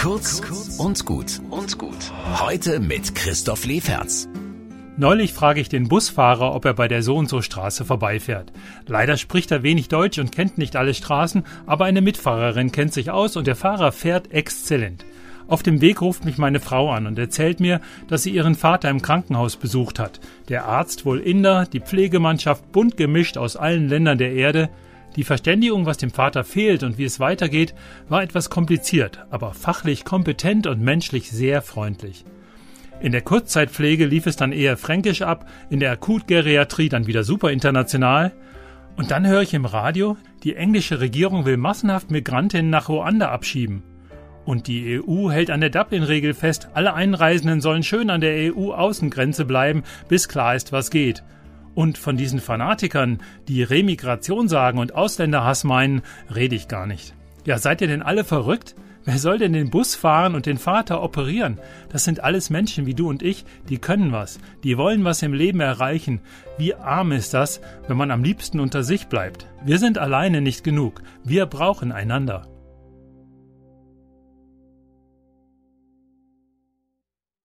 Kurz und gut und gut. Heute mit Christoph Leferz. Neulich frage ich den Busfahrer, ob er bei der So und so Straße vorbeifährt. Leider spricht er wenig Deutsch und kennt nicht alle Straßen, aber eine Mitfahrerin kennt sich aus und der Fahrer fährt exzellent. Auf dem Weg ruft mich meine Frau an und erzählt mir, dass sie ihren Vater im Krankenhaus besucht hat. Der Arzt wohl Inder, die Pflegemannschaft bunt gemischt aus allen Ländern der Erde. Die Verständigung, was dem Vater fehlt und wie es weitergeht, war etwas kompliziert, aber fachlich kompetent und menschlich sehr freundlich. In der Kurzzeitpflege lief es dann eher fränkisch ab, in der Akutgeriatrie dann wieder super international. Und dann höre ich im Radio, die englische Regierung will massenhaft Migrantinnen nach Ruanda abschieben. Und die EU hält an der Dublin-Regel fest, alle Einreisenden sollen schön an der EU-Außengrenze bleiben, bis klar ist, was geht. Und von diesen Fanatikern, die Remigration sagen und Ausländerhass meinen, rede ich gar nicht. Ja, seid ihr denn alle verrückt? Wer soll denn den Bus fahren und den Vater operieren? Das sind alles Menschen wie du und ich, die können was, die wollen was im Leben erreichen. Wie arm ist das, wenn man am liebsten unter sich bleibt? Wir sind alleine nicht genug, wir brauchen einander.